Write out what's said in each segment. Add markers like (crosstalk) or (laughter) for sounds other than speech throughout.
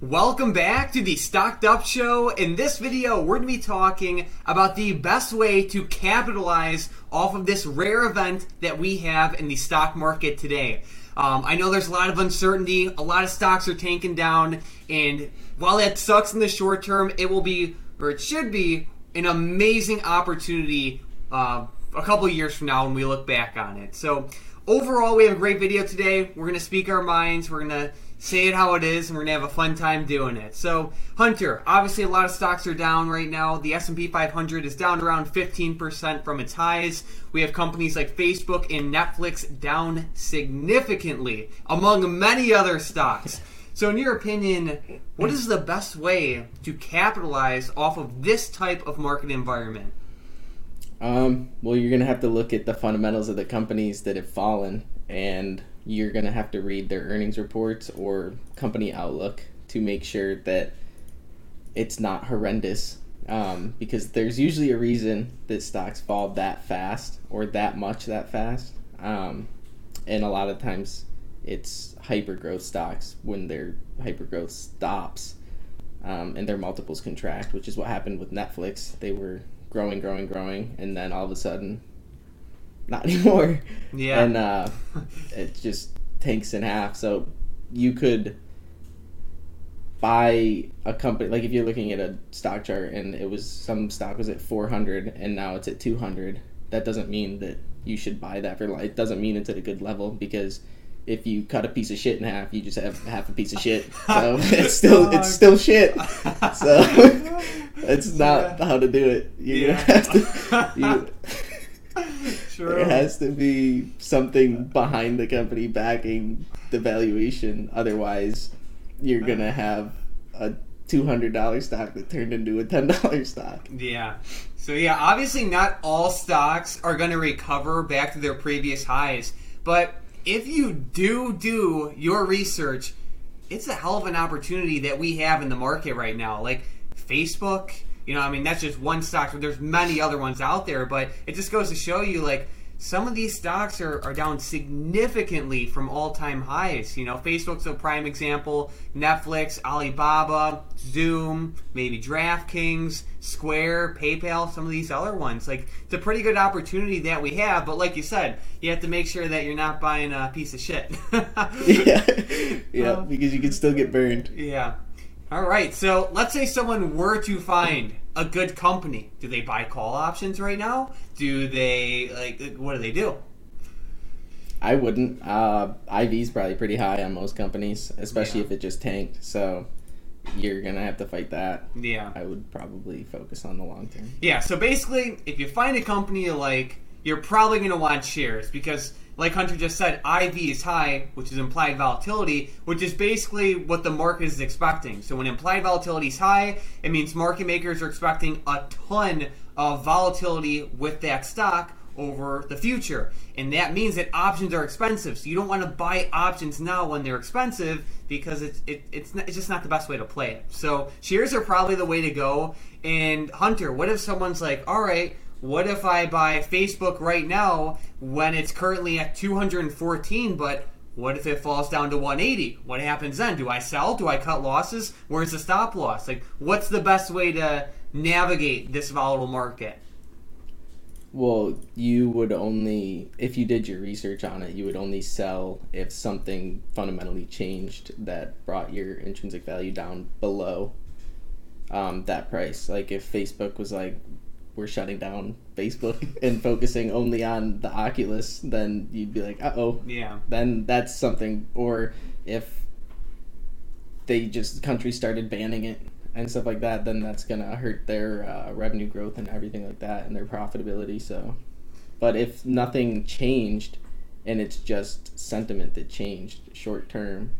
Welcome back to the Stocked Up Show. In this video, we're going to be talking about the best way to capitalize off of this rare event that we have in the stock market today. Um, I know there's a lot of uncertainty, a lot of stocks are tanking down, and while that sucks in the short term, it will be, or it should be, an amazing opportunity uh, a couple years from now when we look back on it. So, overall, we have a great video today. We're going to speak our minds. We're going to say it how it is, and we're gonna have a fun time doing it. So, Hunter, obviously a lot of stocks are down right now. The S&P 500 is down around 15% from its highs. We have companies like Facebook and Netflix down significantly, among many other stocks. So, in your opinion, what is the best way to capitalize off of this type of market environment? Um, well, you're to have to look at the fundamentals of the companies that have fallen and you're going to have to read their earnings reports or company outlook to make sure that it's not horrendous. Um, because there's usually a reason that stocks fall that fast or that much that fast. Um, and a lot of times it's hyper growth stocks when their hyper growth stops um, and their multiples contract, which is what happened with Netflix. They were growing, growing, growing, and then all of a sudden not (laughs) anymore. Yeah. And uh, it just tanks in half. So you could buy a company like if you're looking at a stock chart and it was some stock was at 400 and now it's at 200 that doesn't mean that you should buy that for life. it doesn't mean it's at a good level because if you cut a piece of shit in half you just have half a piece of shit (laughs) so it's still it's still shit (laughs) so it's not yeah. how to do it you're yeah. have to you, True. There has to be something behind the company backing the valuation. Otherwise, you're gonna uh. have a two hundred dollar stock that turned into a ten dollar stock. Yeah. So yeah, obviously not all stocks are gonna recover back to their previous highs, but if you do do your research, it's a hell of an opportunity that we have in the market right now. Like Facebook, you know, I mean, that's just one stock. But there's many other ones out there, but it just goes to show you, like, some of these stocks are, are down significantly from all time highs. You know, Facebook's a prime example, Netflix, Alibaba, Zoom, maybe DraftKings, Square, PayPal, some of these other ones. Like, it's a pretty good opportunity that we have, but like you said, you have to make sure that you're not buying a piece of shit. (laughs) (laughs) yeah, yeah, um, because you can still get burned. Yeah. All right, so let's say someone were to find a good company. Do they buy call options right now? Do they like what do they do? I wouldn't. Uh, is probably pretty high on most companies, especially yeah. if it just tanked. So you're gonna have to fight that. Yeah, I would probably focus on the long term. Yeah. So basically, if you find a company you like, you're probably gonna want shares because like Hunter just said, IV is high, which is implied volatility, which is basically what the market is expecting. So when implied volatility is high, it means market makers are expecting a ton of volatility with that stock over the future. And that means that options are expensive. So you don't want to buy options now when they're expensive because it's it, it's not, it's just not the best way to play it. So shares are probably the way to go. And Hunter, what if someone's like, "All right, what if I buy Facebook right now when it's currently at 214, but what if it falls down to 180? What happens then? Do I sell? Do I cut losses? Where's the stop loss? Like, what's the best way to navigate this volatile market? Well, you would only, if you did your research on it, you would only sell if something fundamentally changed that brought your intrinsic value down below um, that price. Like if Facebook was like, we're shutting down Facebook (laughs) and focusing only on the Oculus, then you'd be like, uh oh. Yeah. Then that's something. Or if they just countries started banning it and stuff like that, then that's gonna hurt their uh, revenue growth and everything like that and their profitability. So, but if nothing changed and it's just sentiment that changed short term,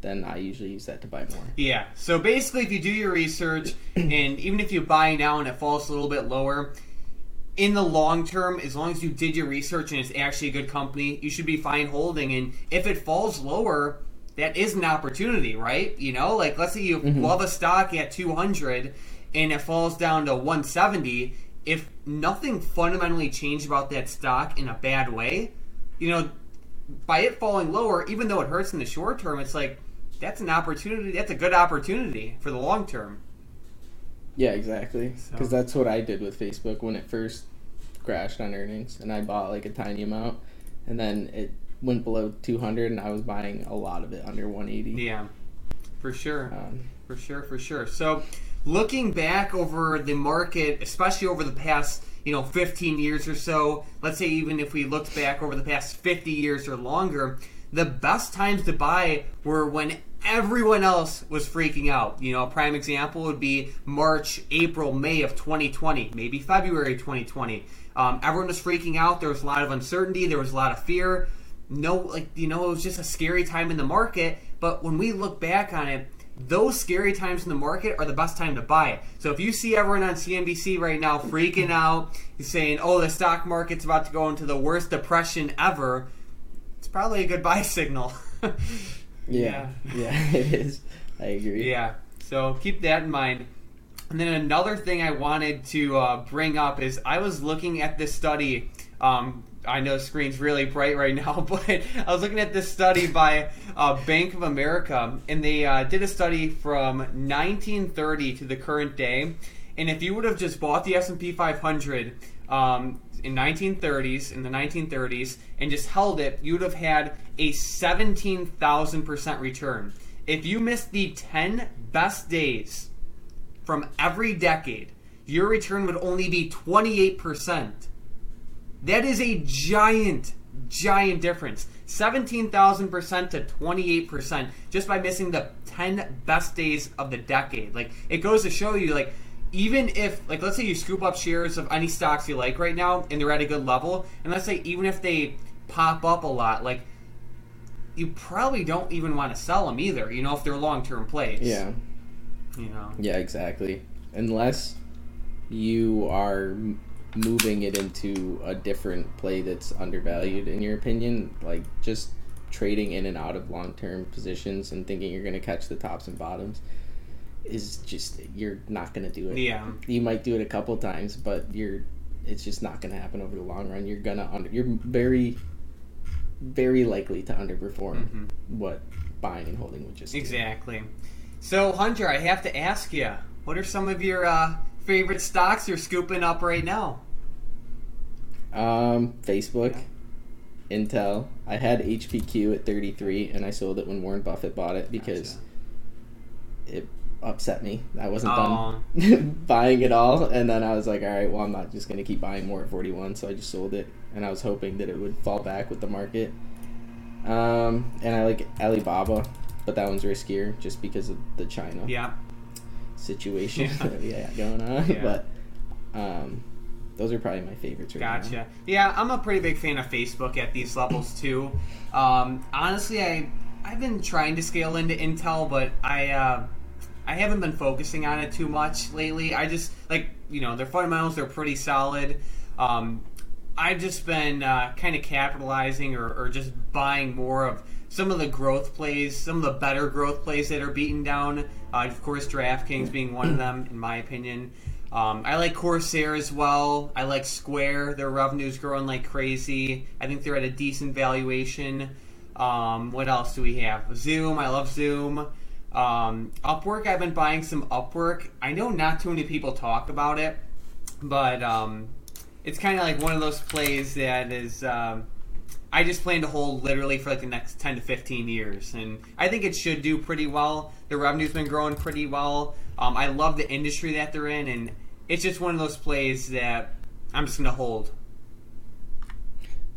then I usually use that to buy more. Yeah. So basically, if you do your research, (clears throat) and even if you buy now and it falls a little bit lower, in the long term, as long as you did your research and it's actually a good company, you should be fine holding. And if it falls lower, that is an opportunity, right? You know, like let's say you mm-hmm. love a stock at 200 and it falls down to 170. If nothing fundamentally changed about that stock in a bad way, you know, by it falling lower, even though it hurts in the short term, it's like that's an opportunity. That's a good opportunity for the long term. Yeah, exactly. So- Because that's what I did with Facebook when it first crashed on earnings, and I bought like a tiny amount, and then it went below 200, and I was buying a lot of it under 180. Yeah, for sure. Um, For sure, for sure. So, looking back over the market, especially over the past, you know, 15 years or so, let's say even if we looked back over the past 50 years or longer, the best times to buy were when everyone else was freaking out. You know, a prime example would be March, April, May of 2020, maybe February 2020. Um, everyone was freaking out. There was a lot of uncertainty. There was a lot of fear. No, like, you know, it was just a scary time in the market. But when we look back on it, those scary times in the market are the best time to buy it. So if you see everyone on CNBC right now freaking out, saying, "Oh, the stock market's about to go into the worst depression ever," it's probably a good buy (laughs) signal. (laughs) yeah, (laughs) yeah, it is. I agree. Yeah. So keep that in mind. And then another thing I wanted to uh, bring up is I was looking at this study. Um, I know the screen's really bright right now, but I was looking at this study by uh, Bank of America, and they uh, did a study from 1930 to the current day. And if you would have just bought the S&P 500 um, in 1930s, in the 1930s, and just held it, you would have had a 17,000% return. If you missed the 10 best days from every decade, your return would only be 28%. That is a giant, giant difference. 17,000% to 28% just by missing the 10 best days of the decade. Like, it goes to show you, like, even if, like, let's say you scoop up shares of any stocks you like right now and they're at a good level, and let's say even if they pop up a lot, like, you probably don't even want to sell them either, you know, if they're long term plays. Yeah, You know? yeah, exactly. Unless you are moving it into a different play that's undervalued, in your opinion, like just trading in and out of long term positions and thinking you're going to catch the tops and bottoms is just you're not going to do it. Yeah. You might do it a couple times, but you're it's just not going to happen over the long run. You're gonna under you're very very likely to underperform Mhm. what buying and holding would just do. Exactly. So, Hunter, I have to ask you, what are some of your uh, favorite stocks you're scooping up right now? Um, Facebook, Intel. I had HPQ at 33, and I sold it when Warren Buffett bought it because it upset me. I wasn't Oh. done (laughs) buying it all, and then I was like, all right, well, I'm not just gonna keep buying more at 41, so I just sold it, and I was hoping that it would fall back with the market. Um, and I like Alibaba, but that one's riskier just because of the China Yeah. situation Yeah. that (laughs) we going on. Yeah. But um, those are probably my favorites right now. Gotcha. Yeah, I'm a pretty big fan of Facebook at these levels too. Um, honestly, I I've been trying to scale into Intel, but I uh, I haven't been focusing on it too much lately. I just like you know their fundamentals they're pretty solid. Um, I've just been uh, kind of capitalizing or, or just buying more of some of the growth plays, some of the better growth plays that are beaten down. Uh, of course, DraftKings being one of them, in my opinion. Um, I like Corsair as well. I like Square. Their revenue's growing like crazy. I think they're at a decent valuation. Um, what else do we have? Zoom. I love Zoom. Um, Upwork. I've been buying some Upwork. I know not too many people talk about it, but um, it's kind of like one of those plays that is. Um, I just plan to hold literally for like the next 10 to 15 years. And I think it should do pretty well. The revenue's been growing pretty well. Um, I love the industry that they're in. And it's just one of those plays that I'm just going to hold.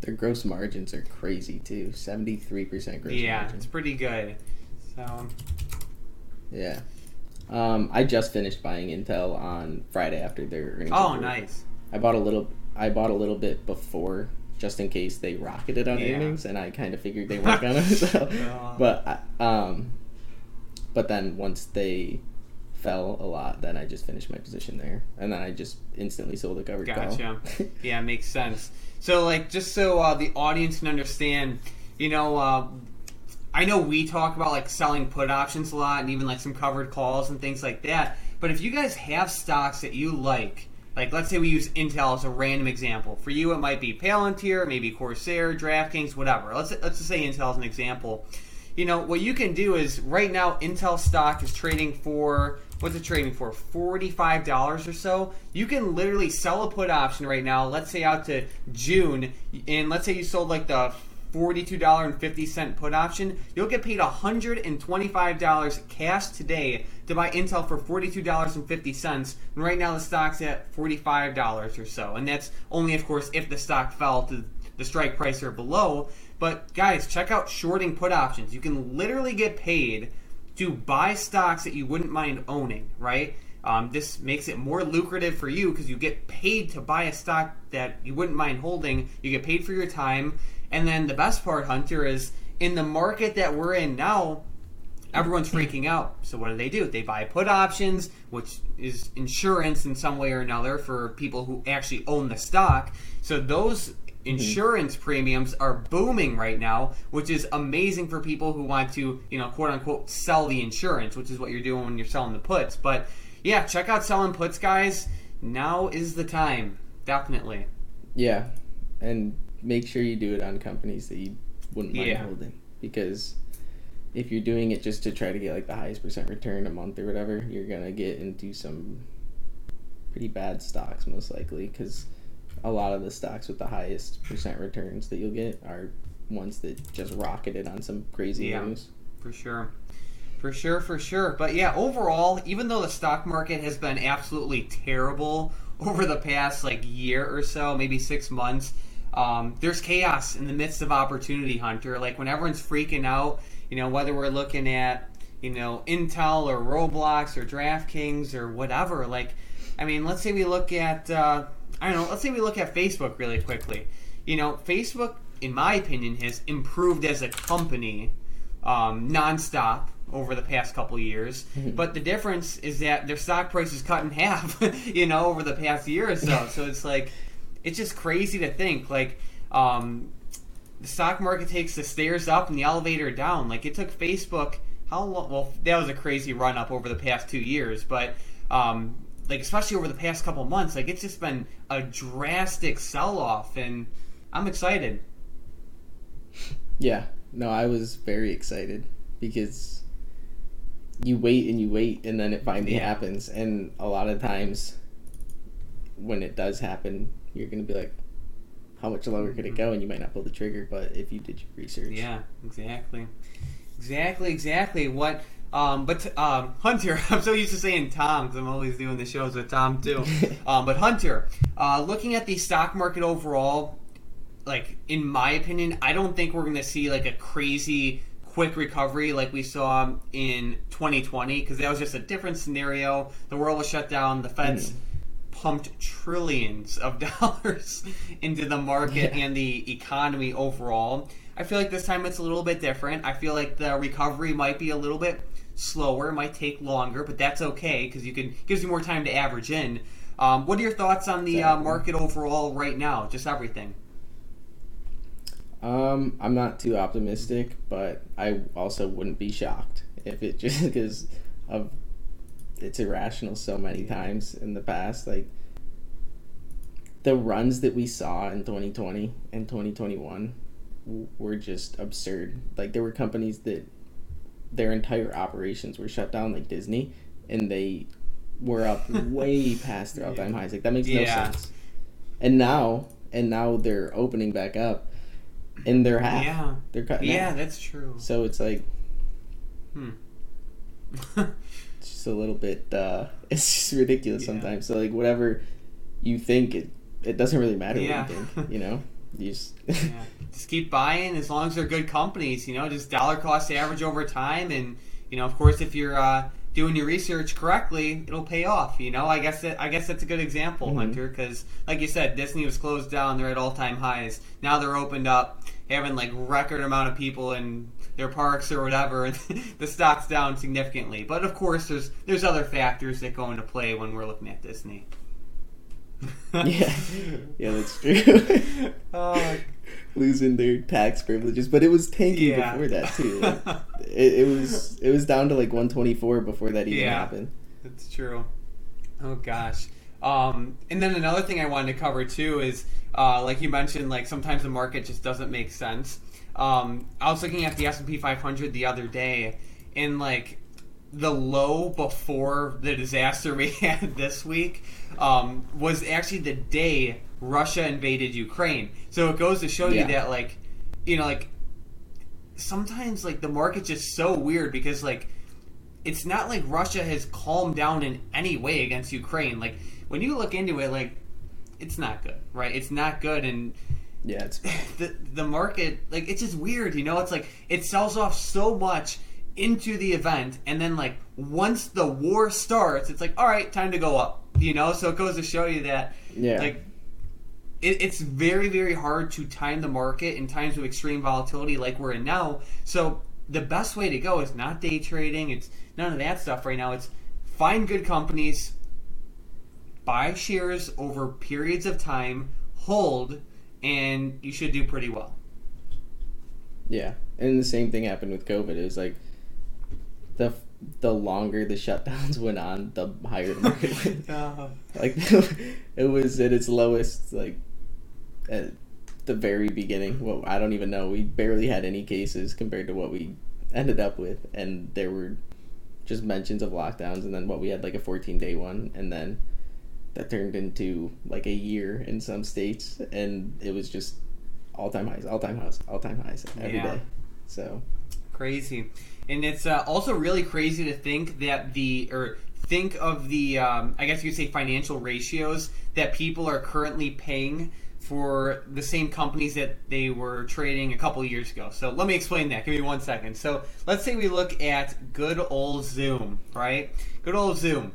Their gross margins are crazy too. 73% gross yeah, margin. it's pretty good. So, Yeah. Um, I just finished buying Intel on Friday after their earnings. oh, report. nice. I bought a little. I bought a little bit before, just in case they rocketed on Yeah. earnings, and I kind of figured they weren't gonna. (laughs) So, (laughs) but I- um, but then once they fell a lot, then I just finished my position there, and then I just instantly sold a covered Gotcha. call. (laughs) Yeah, makes sense. So, like, just so uh, the audience can understand, you know, uh, I know we talk about like selling put options a lot, and even like some covered calls and things like that. But if you guys have stocks that you like, like let's say we use Intel as a random example. For you, it might be Palantir, maybe Corsair, DraftKings, whatever. Let's let's just say Intel as an example. you know what you can do is right now Intel stock is trading for what's it trading for? Forty-five dollars or so. You can literally sell a put option right now. Let's say out to June, and let's say you sold like the $42.50 put option, you'll get paid $125 cash today to buy Intel for $42.50. And right now the stock's at $45 or so. And that's only, of course, if the stock fell to the strike price or below. But guys, check out shorting put options. You can literally get paid to buy stocks that you wouldn't mind owning, right? Um, this makes it more lucrative for you because you get paid to buy a stock that you wouldn't mind holding. You get paid for your time. And then the best part, Hunter, is in the market that we're in now, everyone's freaking out. So what do they do? They buy put options, which is insurance in some way or another for people who actually own the stock. So those insurance mm-hmm. premiums are booming right now, which is amazing for people who want to, you know, quote unquote, sell the insurance, which is what you're doing when you're selling the puts. But yeah, check out selling puts, guys. Now is the time, definitely. Yeah, and make sure you do it on companies that you wouldn't mind yeah. holding because if you're doing it just to try to get like the highest percent return a month or whatever, you're gonna get into some pretty bad stocks most likely because a lot of the stocks with the highest percent returns that you'll get are ones that just rocketed on some crazy yeah, news. For sure. For sure, for sure. But yeah, overall, even though the stock market has been absolutely terrible (laughs) over the past like year or so, maybe six months, um, there's chaos in the midst of opportunity, Hunter. Like when everyone's freaking out, you know, whether we're looking at, you know, Intel or Roblox or DraftKings or whatever. Like, I mean, let's say we look at, uh, I don't know, let's say we look at Facebook really quickly. You know, Facebook, in my opinion, has improved as a company um, nonstop over the past couple years. Mm-hmm. But the difference is that their stock price is cut in half, (laughs) you know, over the past year or so. (laughs) So it's like, it's just crazy to think like um, the stock market takes the stairs up and the elevator down. Like it took Facebook how long? Well, that was a crazy run up over the past two years, but um, like especially over the past couple months, like it's just been a drastic sell off, and I'm excited. (laughs) Yeah, no, I was very excited because you wait and you wait, and then it finally yeah. happens, and a lot of times when it does happen, you're gonna be like, how much lower could it go? And you might not pull the trigger, but if you did your research, yeah, exactly, exactly, exactly. What? Um, but um, Hunter, (laughs) I'm so used to saying Tom because I'm always doing the shows with Tom too. (laughs) um, but Hunter, uh, looking at the stock market overall, like in my opinion, I don't think we're going to see like a crazy quick recovery like we saw in 2020 because that was just a different scenario. The world was shut down. The Fed's mm pumped trillions of (laughs) dollars into the market yeah. and the economy overall. I feel like this time it's a little bit different. I feel like the recovery might be a little bit slower, might take longer, but that's okay because you can gives you more time to average in. Um, what are your thoughts on the uh, market overall right now? Just everything. Um, I'm not too optimistic, but I also wouldn't be shocked if it just because of it's irrational so many times in the past. Like the runs that we saw in 2020 and 2021 were just absurd. Like there were companies that their entire operations were shut down, like Disney, and they were up (laughs) way past their all-time highs. Like that makes no yeah. sense. And now, and now they're opening back up, and they're half. Yeah, they're cutting. Yeah, half. that's true. So it's like, hmm. (laughs) it's just a little bit. uh (laughs) It's just ridiculous yeah. sometimes. So like whatever you think it it doesn't really matter yeah. what you think. (laughs) You know, you just yeah. just keep buying as long as they're good companies. You know, just dollar cost average over time, and you know, of course, if you're uh, doing your research correctly, it'll pay off. You know, I guess that I guess that's a good example, mm-hmm. Hunter, because like you said, Disney was closed down; they're at all time highs. Now they're opened up, having like record amount of people in their parks or whatever, and (laughs) the stock's down significantly. But of course, there's there's other factors that go into play when we're looking at Disney. (laughs) yeah, (laughs) yeah, that's true. uh, Losing their tax privileges, but it was tanking yeah. before that too. Like, it, it, was it was down to like 124 before that even yeah, happened. That's true. Oh gosh. Um, and then another thing I wanted to cover too is, uh, like you mentioned, like sometimes the market just doesn't make sense. Um, I was looking at the S and P 500 the other day, and like the low before the disaster (laughs) we had this week um, was actually the day Russia invaded Ukraine. So it goes to show Yeah. you that like, you know, like sometimes like the market's just so weird because like it's not like Russia has calmed down in any way against Ukraine. Like when you look into it, like it's not good, right? It's not good, and Yeah, it's (laughs) the the market like it's just weird, you know. It's like it sells off so much into the event, and then like once the war starts, it's like all right, time to go up, you know. So it goes to show you that yeah. like it, it's very very hard to time the market in times of extreme volatility like we're in now so the best way to go is not day trading it's none of that stuff right now it's find good companies buy shares over periods of time hold and you should do pretty well Yeah, and the same thing happened with COVID. It was like the the longer the shutdowns (laughs) went on, the higher the market went. (laughs) Oh. Like (laughs) it was at its lowest, like at the very beginning. Well, I don't even know. We barely had any cases compared to what we ended up with, and there were just mentions of lockdowns, and then what we had like a 14 day one, and then that turned into like a year in some states, and it was just all time highs, all time highs, all time highs every day. Yeah. So. Crazy. And it's uh, also really crazy to think that the or think of the um, i guess you could say financial ratios that people are currently paying for the same companies that they were trading a couple years ago. So let me explain that. Give me one second. So let's say we look at good old zoom right? Good old zoom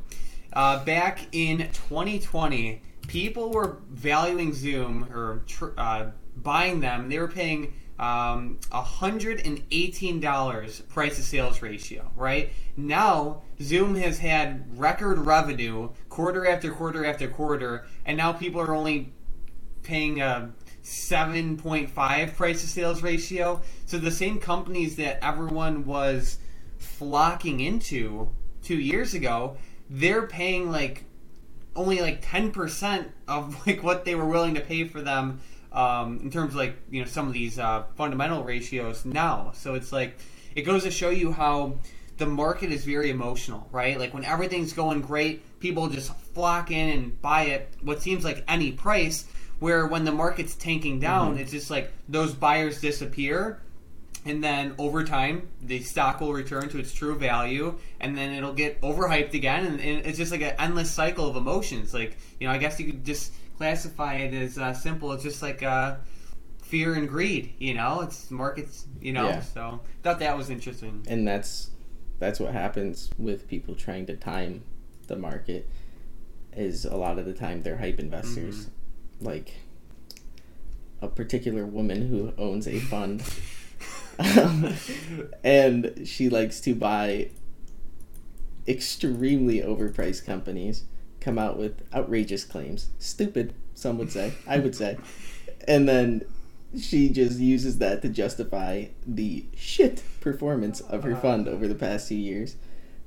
uh, back in 2020 people were valuing zoom or tr- uh, buying them they were paying um, $118 price to sales ratio, right? Now, Zoom has had record revenue quarter after quarter after quarter, and now people are only paying a 7.5 price to sales ratio. So the same companies that everyone was flocking into two years ago, they're paying like only like 10% of (laughs) like what they were willing to pay for them um, in terms of like you know some of these uh, fundamental ratios now. So it's like it goes to show you how the market is very emotional, right? Like when everything's going great, people just flock in and buy it what seems like any price. Where when the market's tanking down, it's just like those buyers disappear, and then over time the stock will return to its true value, and then it'll get overhyped again, and, and it's just like an endless cycle of emotions. Like you know, I guess you could just classify it as uh, simple. It's just like uh, fear and greed. You know, it's markets. You know, Yeah. so thought that was interesting. and that's that's what happens with people trying to time the market is a lot of the time they're hype investors like a particular woman who owns a fund (laughs) (laughs) and she likes to buy extremely overpriced companies come out with outrageous claims. Stupid some would say i would say. And then she just uses that to justify the shit performance of her fund over the past few years.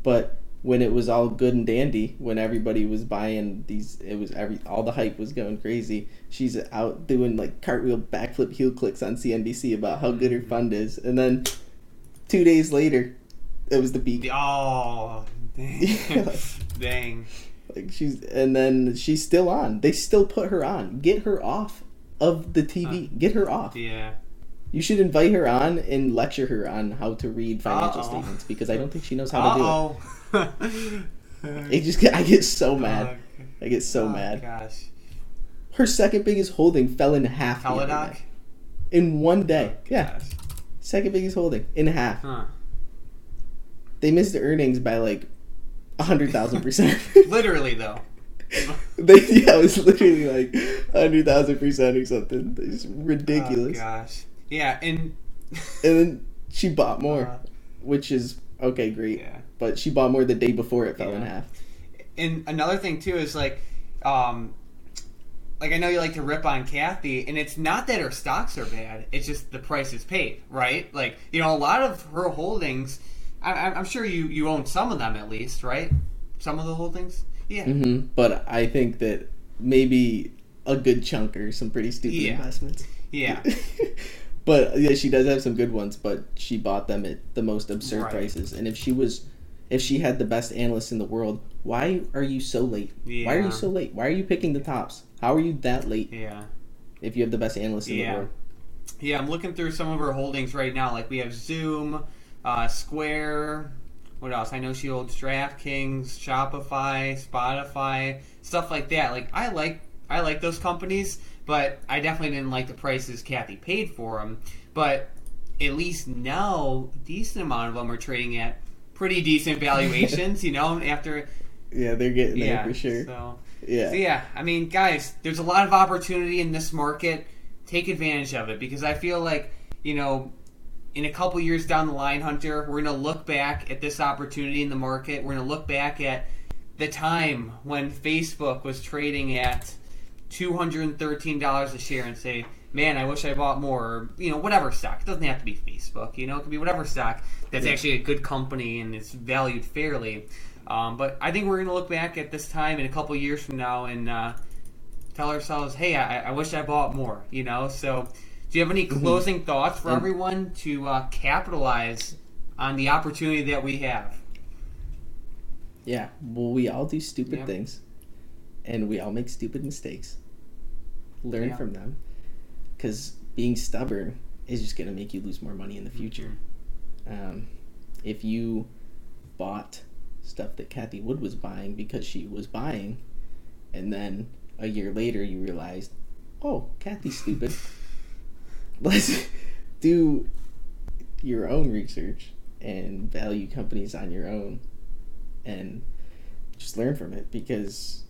But when it was all good and dandy, when everybody was buying these, it was every all the hype was going crazy. She's out doing like cartwheel, backflip, heel clicks on CNBC about how good her fund is, and then two days later, it was the peak. Oh, dang. (laughs) dang. Like she's, and then she's still on. They still put her on. Get her off of the TV. Get her off. Yeah. You should invite her on and lecture her on how to read financial Uh-oh. statements because I don't think she knows how to Uh oh. do it. (laughs) It just get, I get so mad. I get so oh, mad. Gosh. Her second biggest holding fell in half the other Teladoc? day. in one day. Yeah, Gosh. second biggest holding in half. Huh. They missed the earnings by like a hundred thousand percent. (laughs) Literally though. (laughs) They, yeah, it was literally like hundred thousand percent or something. It's ridiculous. Oh, gosh. Yeah, and and then she bought more, Uh, which is okay, great. yeah. But she bought more the day before it fell in half. And another thing too is like, um, like I know you like to rip on Cathie, and it's not that her stocks are bad; it's just the price is paid, right? Like you know, a lot of her holdings. I, I'm I'm sure you you own some of them at least, right? Some of the holdings. Yeah. hmm But I think that maybe a good chunk are some pretty stupid Yeah. investments. Yeah. (laughs) but yeah, she does have some good ones. But she bought them at the most absurd Right. prices. And if she was, if she had the best analyst in the world, why are you so late? Why are you so late? Why are you picking the tops? How are you that late Yeah. if you have the best analyst in Yeah. the world? Yeah, I'm looking through some of her holdings right now. Like we have Zoom, uh, Square. What else? I know she holds DraftKings, Shopify, Spotify, stuff like that. Like I like I like those companies, but I definitely didn't like the prices Cathie paid for them. But at least now, a decent amount of them are trading at pretty decent valuations. you know, after (laughs) Yeah, they're getting there for sure. So. yeah. So yeah, I mean, guys, there's a lot of opportunity in this market. Take advantage of it because I feel like you know, in a couple years down the line, Hunter, we're gonna look back at this opportunity in the market. We're gonna look back at the time when Facebook was trading at two hundred and thirteen dollars a share and say, "Man, I wish I bought more." Or, you know, whatever stock. It doesn't have to be Facebook. You know, it could be whatever stock that's Yeah. actually a good company and it's valued fairly. Um, but I think we're going to look back at this time in a couple years from now and uh, tell ourselves, "Hey, I, I wish I bought more." You know. So, do you have any closing thoughts for And- everyone to uh, capitalize on the opportunity that we have? Yeah. Well, we all do stupid Yep. things, and we all make stupid mistakes. Learn Yeah. from them, because being stubborn is just gonna make you lose more money in the future. Um, if you bought stuff that Cathie Wood was buying because she was buying, and then a year later you realized, oh, Cathie's stupid. (laughs) Let's do your own research and value companies on your own and just learn from it because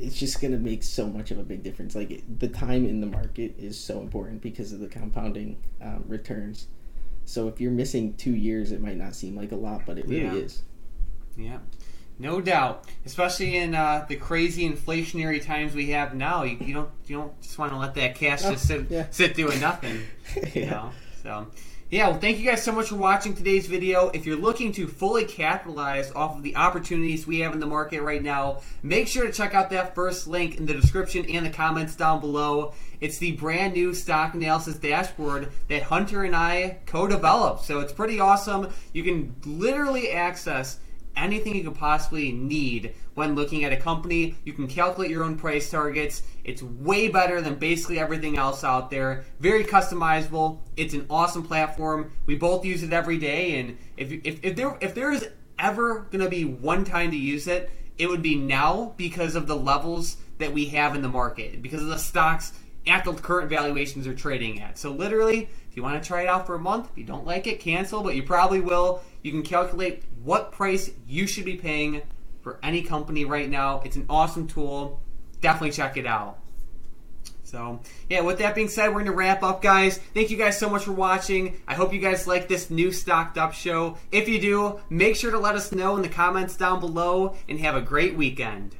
it's just going to make so much of a big difference. Like it, the time in the market is so important because of the compounding um, returns. So if you're missing two years, it might not seem like a lot, but it really Yeah. is. Yeah, no doubt. Especially in uh, the crazy inflationary times we have now, you, you don't you don't just want to let that cash Oh, just sit yeah. sit doing nothing. (laughs) You know, so. Yeah, well, thank you guys so much for watching today's video. If you're looking to fully capitalize off of the opportunities we have in the market right now, make sure to check out that first link in the description and the comments down below. It's the brand new stock analysis dashboard that Hunter and I co-developed. So it's pretty awesome. You can literally access anything you could possibly need when looking at a company. You can calculate your own price targets. It's way better than basically everything else out there. Very customizable. It's an awesome platform. We both use it every day, and if if, if there if there is ever going to be one time to use it, it would be now because of the levels that we have in the market, because of the stocks at the current valuations are trading at. So literally, if you want to try it out for a month, if you don't like it, cancel, but you probably will. You can calculate what price you should be paying for any company right now. It's an awesome tool. Definitely check it out. So, yeah, with that being said, we're going to wrap up, guys. Thank you guys so much for watching. I hope you guys like this new Stocked Up show. If you do, make sure to let us know in the comments down below and have a great weekend.